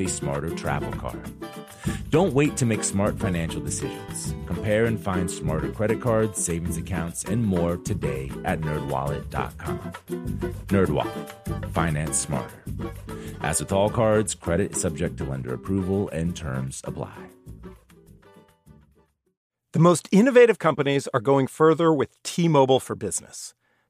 a smarter travel card. Don't wait to make smart financial decisions. Compare and find smarter credit cards, savings accounts, and more today at nerdwallet.com. Nerdwallet. Finance smarter. As with all cards, credit is subject to lender approval and terms apply. The most innovative companies are going further with T-Mobile for Business.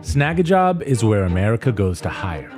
Snagajob is where America goes to hire,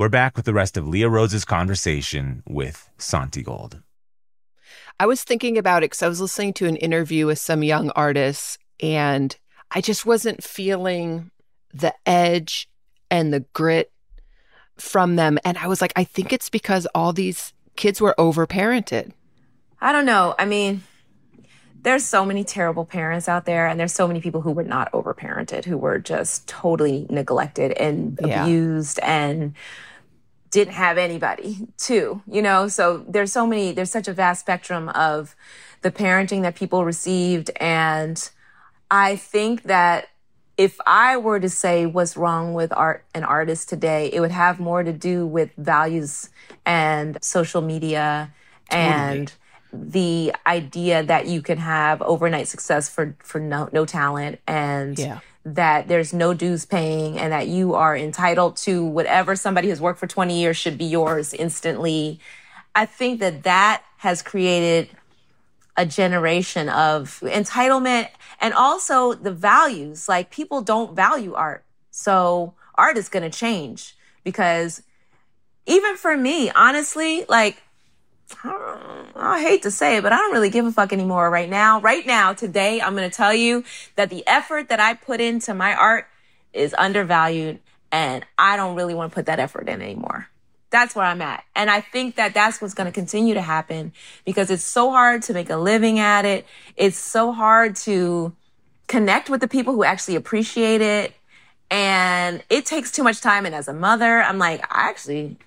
We're back with the rest of Leah Rose's conversation with Santigold. I was thinking about it because I was listening to an interview with some young artists and I just wasn't feeling the edge and the grit from them. And I was like, I think it's because all these kids were overparented. I don't know. I mean, there's so many terrible parents out there, and there's so many people who were not overparented, who were just totally neglected and Yeah. abused and didn't have anybody too, you know? So there's so many, there's such a vast spectrum of the parenting that people received. And I think that if I were to say what's wrong with art and artists today, it would have more to do with values and social media and the idea that you can have overnight success for for no, no talent and Yeah. That there's no dues paying and that you are entitled to whatever somebody has worked for 20 years should be yours instantly. I think that that has created a generation of entitlement and also the values. Like people don't value art. So art is going to change because even for me, honestly, like I, hate to say it, but I don't really give a fuck anymore right now. Right now, today, I'm going to tell you that the effort that I put into my art is undervalued and I don't really want to put that effort in anymore. That's where I'm at. And I think that that's what's going to continue to happen because it's so hard to make a living at it. It's so hard to connect with the people who actually appreciate it. And it takes too much time. And as a mother, I'm like, I actually,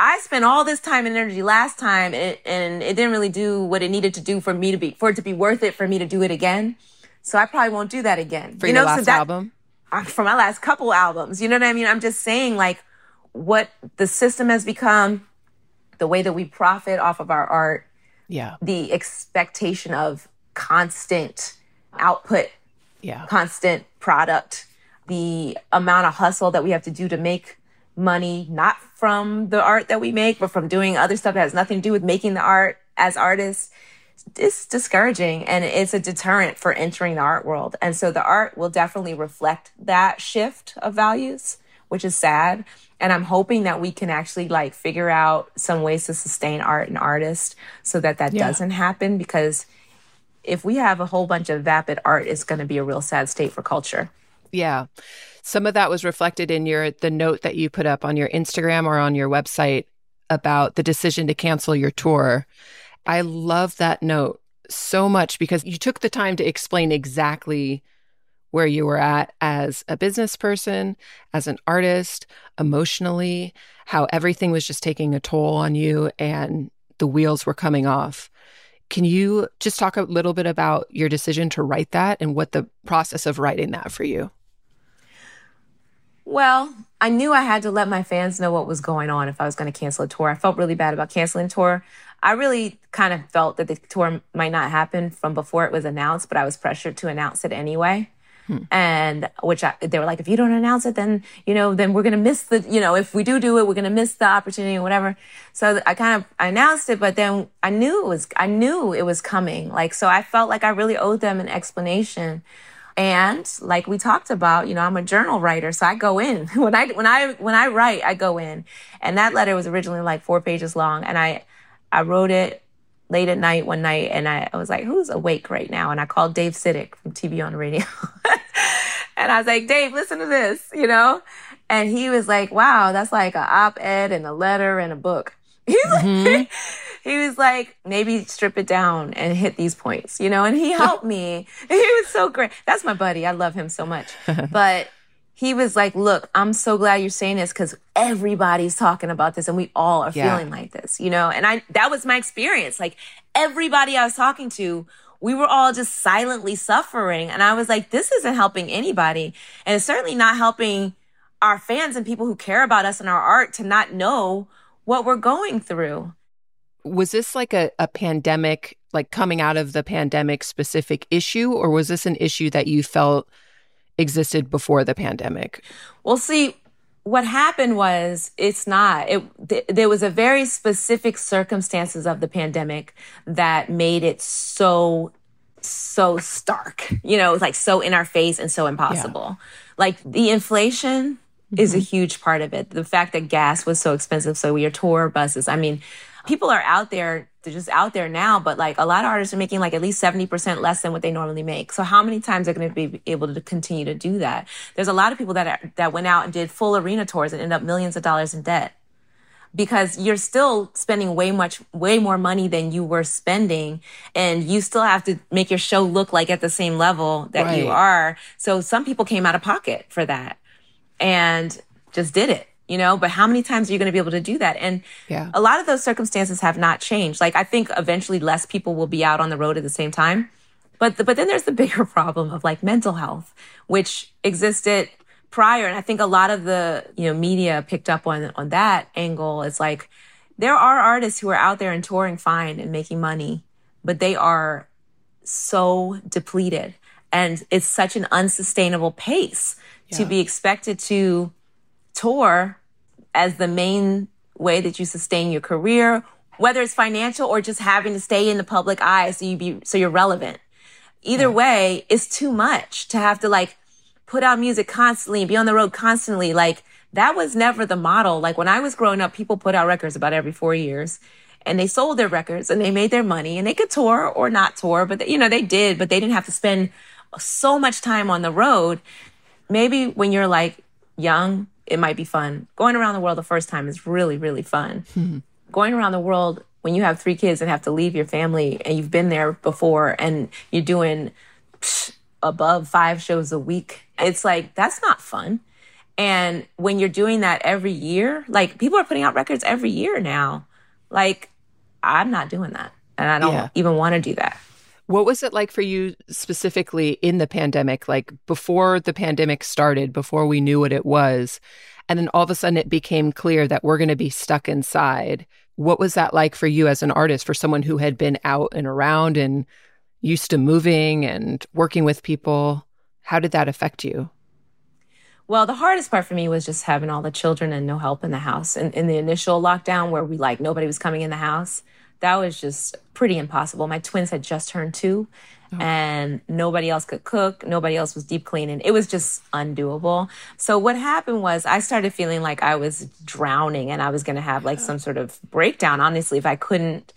I spent all this time and energy last time and it, and it didn't really do what it needed to do for me to be, for it to be worth it for me to do it again. So I probably won't do that again. For you your know, so last that- album? for my last couple albums. You know what I mean? I'm just saying like what the system has become, the way that we profit off of our art, Yeah. the expectation of constant output, Yeah. constant product, the amount of hustle that we have to do to make money, not from the art that we make, but from doing other stuff that has nothing to do with making the art as artists. It's discouraging and it's a deterrent for entering the art world. And so the art will definitely reflect that shift of values, which is sad. And I'm hoping that we can actually like figure out some ways to sustain art and artists so that that Yeah. doesn't happen because if we have a whole bunch of vapid art, it's going to be a real sad state for culture. Yeah. Some of that was reflected in your the note that you put up on your Instagram or on your website about the decision to cancel your tour. I love that note so much because you took the time to explain exactly where you were at as a business person, as an artist, emotionally, how everything was just taking a toll on you and the wheels were coming off. Can you just talk a little bit about your decision to write that and what the process of writing that for you? Well, I knew I had to let my fans know what was going on if I was going to cancel a tour. I felt really bad about canceling a tour. I really kind of felt that the tour might not happen from before it was announced, but I was pressured to announce it anyway. Hmm. And which I, they were like, if you don't announce it, then, you know, then we're going to miss the, you know, if we do do it, we're going to miss the opportunity or whatever. So I kind of I announced it, but then I knew it was, I knew it was coming. Like, so I felt like I really owed them an explanation. And like we talked about, you know, I'm a journal writer, so I go in when I when I when I write, I go in. And that letter was originally like four pages long, and I I wrote it late at night one night, and I, I was like, "Who's awake right now?" And I called Dave Sitek from TV on the Radio, and I was like, "Dave, listen to this," you know. And he was like, "Wow, that's like an op-ed and a letter and a book." He's like, mm-hmm. He was like, maybe strip it down and hit these points, you know, and he helped me. He was so great. That's my buddy. I love him so much. But he was like, look, I'm so glad you're saying this because everybody's talking about this and we all are Yeah. feeling like this, you know, and I, that was my experience. Like everybody I was talking to, we were all just silently suffering. And I was like, this isn't helping anybody. And it's certainly not helping our fans and people who care about us and our art to not know what we're going through. Was this like a, a pandemic, like coming out of the pandemic specific issue, or was this an issue that you felt existed before the pandemic? Well, see, what happened was it's not. It th- there was a very specific circumstances of the pandemic that made it so so stark. You know, like so in our face and so impossible. Like the inflation is a mm-hmm. huge part of it. The fact that gas was so expensive, so your tour buses. I mean, people are out there. They're just out there now, but like a lot of artists are making like at least 70% less than what they normally make. So how many times are going to be able to continue to do that? There's a lot of people that are, that went out and did full arena tours and ended up millions of dollars in debt because you're still spending way much way more money than you were spending and you still have to make your show look like at the same level that you are so some people came out of pocket for that and just did it you know but how many times are you going to be able to do that and Yeah. a lot of those circumstances have not changed like i think eventually less people will be out on the road at the same time But the, but then there's the bigger problem of like mental health, which existed prior. And I think a lot of the, you know, media picked up on, on that angle. It's like, there are artists who are out there and touring fine and making money, but they are so depleted. And it's such an unsustainable pace yeah. to be expected to tour as the main way that you sustain your career, whether it's financial or just having to stay in the public eye so you be, so you're relevant. Either yeah. way, it's too much to have to like put out music constantly and be on the road constantly. Like that was never the model. Like when I was growing up, people put out records about every four years and they sold their records and they made their money and they could tour or not tour, but they, you know, they did, but they didn't have to spend so much time on the road. Maybe when you're like young, it might be fun. Going around the world the first time is really, really fun. Mm-hmm. Going around the world when you have three kids and have to leave your family and you've been there before and you're doing psh, above five shows a week, it's like, that's not fun. And when you're doing that every year, like people are putting out records every year now. Like, I'm not doing that. And I don't yeah. even want to do that. What was it like for you specifically in the pandemic? Like before the pandemic started, before we knew what it was, and then all of a sudden it became clear that we're going to be stuck inside. What was that like for you as an artist, for someone who had been out and around and used to moving and working with people? How did that affect you? Well, the hardest part for me was just having all the children and no help in the house. And in the initial lockdown where we like nobody was coming in the house, that was just pretty impossible. My twins had just turned two oh. and nobody else could cook. Nobody else was deep cleaning. It was just undoable. So what happened was I started feeling like I was drowning and I was going to have like some sort of breakdown, honestly, if I couldn't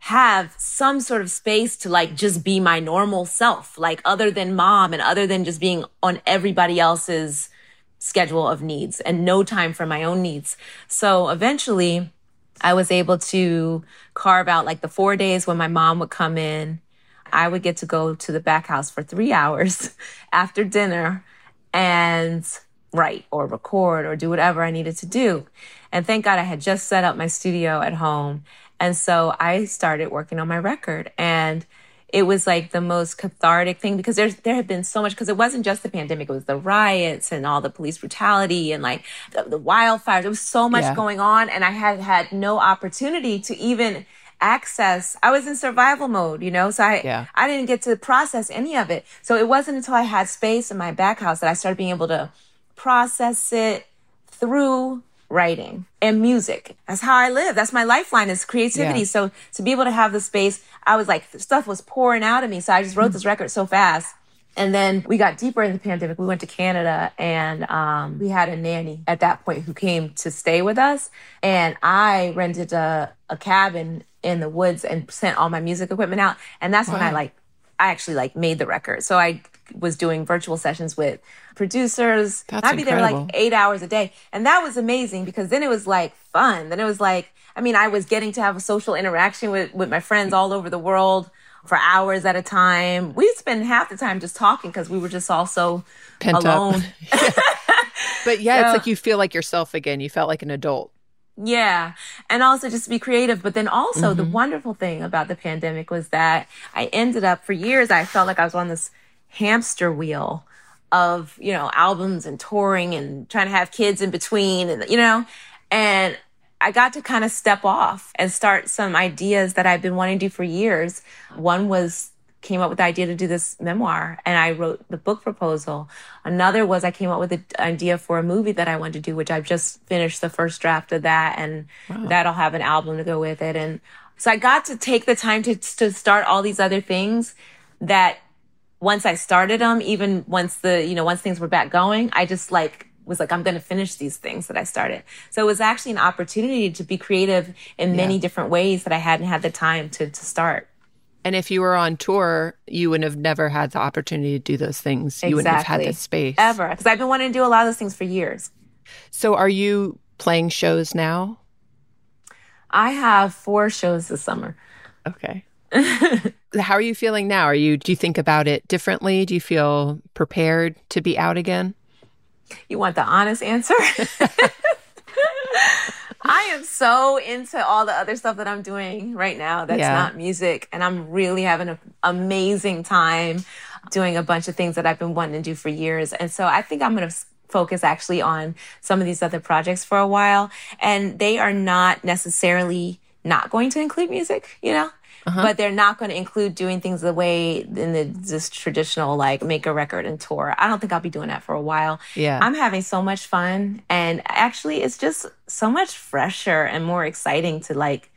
have some sort of space to like just be my normal self, like other than mom and other than just being on everybody else's schedule of needs and no time for my own needs. So eventually I was able to carve out like the four days when my mom would come in. I would get to go to the back house for three hours after dinner and write or record or do whatever I needed to do. And thank God I had just set up my studio at home. And so I started working on my record and it was like the most cathartic thing because there's there had been so much because it wasn't just the pandemic it was the riots and all the police brutality and like the, the wildfires there was so much yeah. going on and i had had no opportunity to even access i was in survival mode you know so i yeah. i didn't get to process any of it so it wasn't until i had space in my back house that i started being able to process it through writing and music. That's how I live. That's my lifeline is creativity. Yeah. So to be able to have the space, I was like, stuff was pouring out of me. So I just wrote this record so fast. And then we got deeper in the pandemic. We went to Canada and um, we had a nanny at that point who came to stay with us. And I rented a, a cabin in the woods and sent all my music equipment out. And that's wow. when I like, I actually like made the record. So I was doing virtual sessions with producers. That's I'd be incredible. there like eight hours a day. And that was amazing because then it was like fun. Then it was like, I mean, I was getting to have a social interaction with, with my friends all over the world for hours at a time. We'd spend half the time just talking because we were just all so Pent alone. But yeah, so, it's like you feel like yourself again. You felt like an adult. Yeah. And also just be creative. But then also mm-hmm. the wonderful thing about the pandemic was that I ended up for years, I felt like I was on this hamster wheel of, you know, albums and touring and trying to have kids in between and, you know, and I got to kind of step off and start some ideas that I've been wanting to do for years. One was came up with the idea to do this memoir and I wrote the book proposal. Another was I came up with the idea for a movie that I wanted to do, which I've just finished the first draft of that and wow. that'll have an album to go with it. And so I got to take the time to, to start all these other things that once I started them, even once the, you know, once things were back going, I just like was like, I'm going to finish these things that I started. So it was actually an opportunity to be creative in many different ways that I hadn't had the time to, to start. And if you were on tour, you would have never had the opportunity to do those things. Exactly. You wouldn't have had the space. Ever. Because I've been wanting to do a lot of those things for years. So are you playing shows now? I have four shows this summer. Okay. How are you feeling now? Are you do you think about it differently? Do you feel prepared to be out again? You want the honest answer? I am so into all the other stuff that I'm doing right now that's yeah. not music and I'm really having an amazing time doing a bunch of things that I've been wanting to do for years. And so I think I'm going to focus actually on some of these other projects for a while. And they are not necessarily not going to include music, you know? Uh-huh. But they're not going to include doing things the way in the just traditional like make a record and tour. I don't think I'll be doing that for a while. Yeah. I'm having so much fun and actually it's just so much fresher and more exciting to like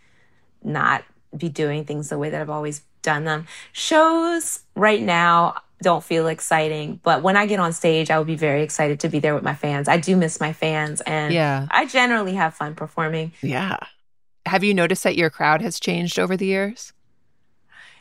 not be doing things the way that I've always done them. Shows right now don't feel exciting, but when I get on stage, I will be very excited to be there with my fans. I do miss my fans and yeah. I generally have fun performing. Yeah. Have you noticed that your crowd has changed over the years?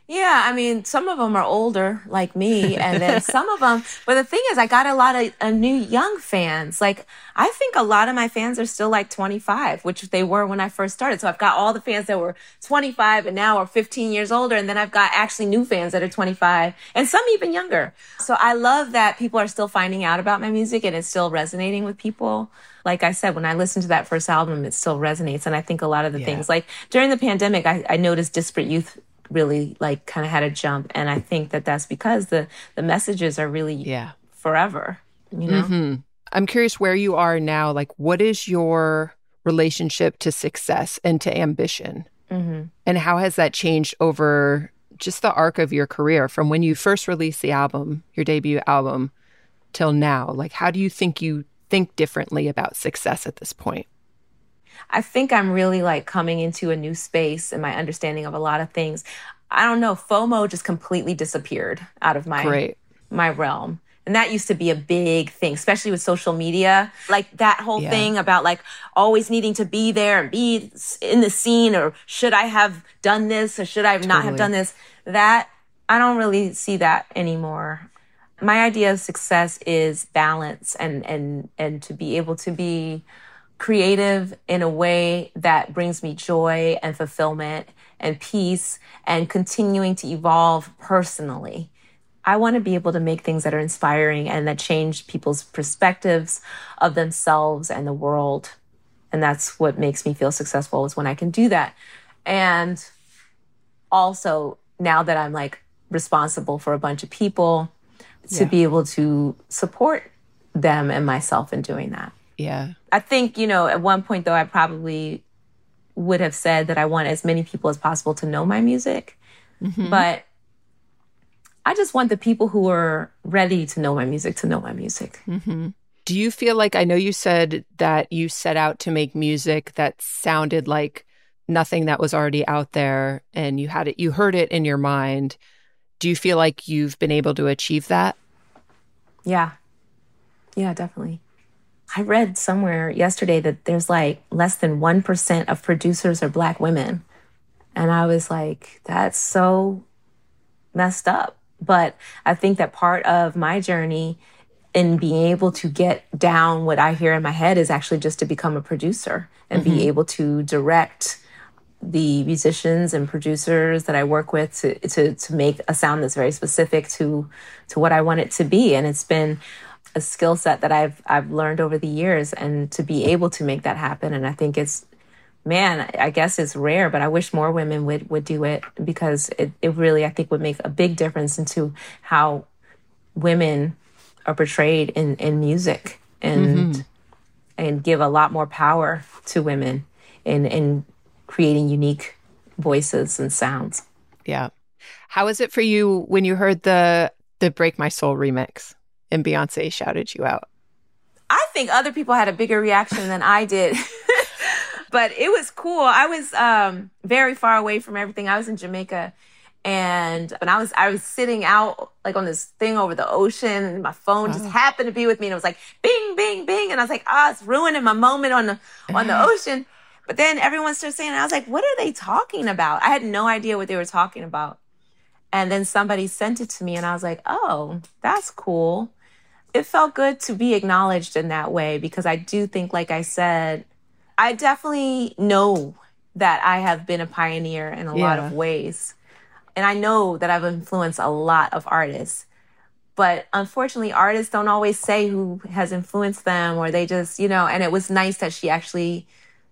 Yeah, I mean, some of them are older, like me, and then some of them. But the thing is, I got a lot of uh, new young fans. Like, I think a lot of my fans are still like 25, which they were when I first started. So I've got all the fans that were 25 and now are 15 years older, and then I've got actually new fans that are 25, and some even younger. So I love that people are still finding out about my music and it's still resonating with people like I said, when I listened to that first album, it still resonates. And I think a lot of the yeah. things, like during the pandemic, I, I noticed Disparate Youth really like kind of had a jump. And i think that that's because the the messages are really yeah. forever you know? Mm-hmm. i'm curious where you are now. Like what is your relationship to success and to ambition? Mm-hmm. and how has that changed over just the arc of your career from when you first released the album your debut album till now? Like how do you think you think differently about success at this point I think I'm really like coming into a new space and my understanding of a lot of things. I don't know, FOMO just completely disappeared out of my Great. my realm. And that used to be a big thing, especially with social media. Like that whole yeah. thing about like always needing to be there and be in the scene or should I have done this or should I totally. not have done this? That I don't really see that anymore. My idea of success is balance and and and to be able to be creative in a way that brings me joy and fulfillment and peace and continuing to evolve personally. I want to be able to make things that are inspiring and that change people's perspectives of themselves and the world. And that's what makes me feel successful is when I can do that. And also now that I'm like responsible for a bunch of people to yeah. be able to support them and myself in doing that. Yeah. I think, you know, at one point though, I probably would have said that I want as many people as possible to know my music. Mm-hmm. But I just want the people who are ready to know my music to know my music. Mm-hmm. Do you feel like I know you said that you set out to make music that sounded like nothing that was already out there and you had it you heard it in your mind. Do you feel like you've been able to achieve that? Yeah. Yeah, definitely. I read somewhere yesterday that there's like less than 1% of producers are black women. And I was like, that's so messed up. But I think that part of my journey in being able to get down what I hear in my head is actually just to become a producer and mm-hmm. be able to direct the musicians and producers that I work with to, to to make a sound that's very specific to to what I want it to be. And it's been a skill set that I've I've learned over the years and to be able to make that happen and I think it's man I guess it's rare but I wish more women would would do it because it, it really I think would make a big difference into how women are portrayed in in music and mm-hmm. and give a lot more power to women in in creating unique voices and sounds. Yeah. How was it for you when you heard the the Break My Soul remix? And Beyonce shouted you out? I think other people had a bigger reaction than I did. but it was cool. I was um, very far away from everything. I was in Jamaica and when I was I was sitting out like on this thing over the ocean and my phone just oh. happened to be with me and it was like bing bing bing and I was like, "Ah, oh, it's ruining my moment on the on the ocean." But then everyone started saying, I was like, "What are they talking about?" I had no idea what they were talking about. And then somebody sent it to me and I was like, "Oh, that's cool." it felt good to be acknowledged in that way because I do think, like I said, I definitely know that I have been a pioneer in a yeah. lot of ways. And I know that I've influenced a lot of artists. But unfortunately, artists don't always say who has influenced them or they just, you know, and it was nice that she actually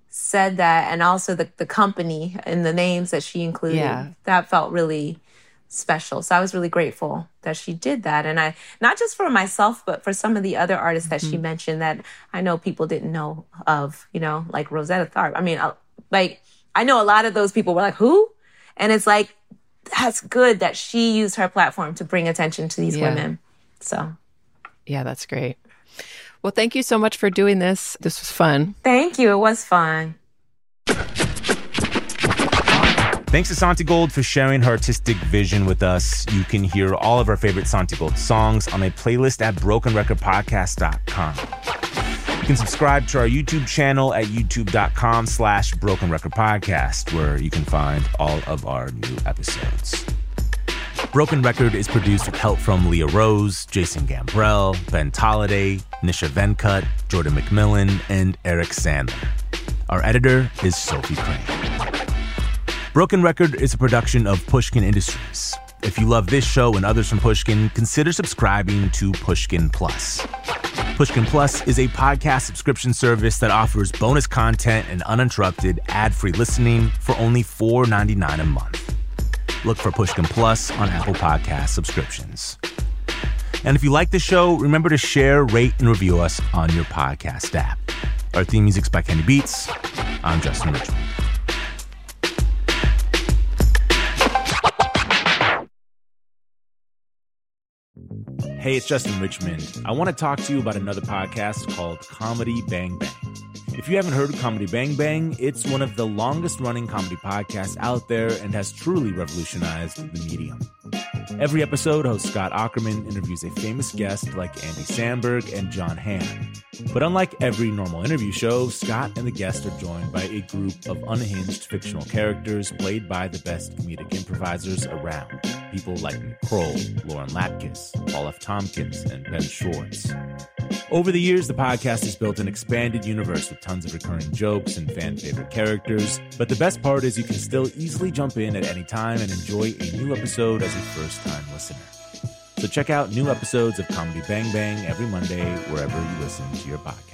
said that. And also the, the company and the names that she included. Yeah. That felt really special. So I was really grateful that she did that. And I, not just for myself, but for some of the other artists that mm-hmm. she mentioned that I know people didn't know of, you know, like Rosetta Tharpe. I mean, uh, like, I know a lot of those people were like, who? And it's like, that's good that she used her platform to bring attention to these yeah. women. So, yeah, that's great. Well, thank you so much for doing this. This was fun. Thank you. It was fun. Thanks to Santigold for sharing her artistic vision with us. You can hear all of our favorite Santigold songs on a playlist at brokenrecordpodcast.com. You can subscribe to our YouTube channel at youtube.com slash broken record podcast, where you can find all of our new episodes. Broken Record is produced with help from Leah Rose, Jason Gambrell, Ben Tolliday, Nisha Venkat, Jordan McMillan, and Eric Sandler. Our editor is Sophie Crane. Broken Record is a production of Pushkin Industries. If you love this show and others from Pushkin, consider subscribing to Pushkin Plus. Pushkin Plus is a podcast subscription service that offers bonus content and uninterrupted ad-free listening for only $4.99 a month. Look for Pushkin Plus on Apple Podcast subscriptions. And if you like the show, remember to share, rate, and review us on your podcast app. Our theme music's by Kenny Beats. I'm Justin Richmond. Hey, it's Justin Richmond. I want to talk to you about another podcast called Comedy Bang Bang. If you haven't heard of Comedy Bang Bang, it's one of the longest running comedy podcasts out there and has truly revolutionized the medium. Every episode, host Scott Aukerman interviews a famous guest like Andy Samberg and Jon Hamm. But unlike every normal interview show, Scott and the guest are joined by a group of unhinged fictional characters played by the best comedic improvisers around. People like Nick Kroll, Lauren Lapkus, Paul F. Tompkins, and Ben Schwartz. Over the years, the podcast has built an expanded universe with tons of recurring jokes and fan favorite characters. But the best part is you can still easily jump in at any time and enjoy a new episode as a first time listener. So check out new episodes of Comedy Bang Bang every Monday wherever you listen to your podcast.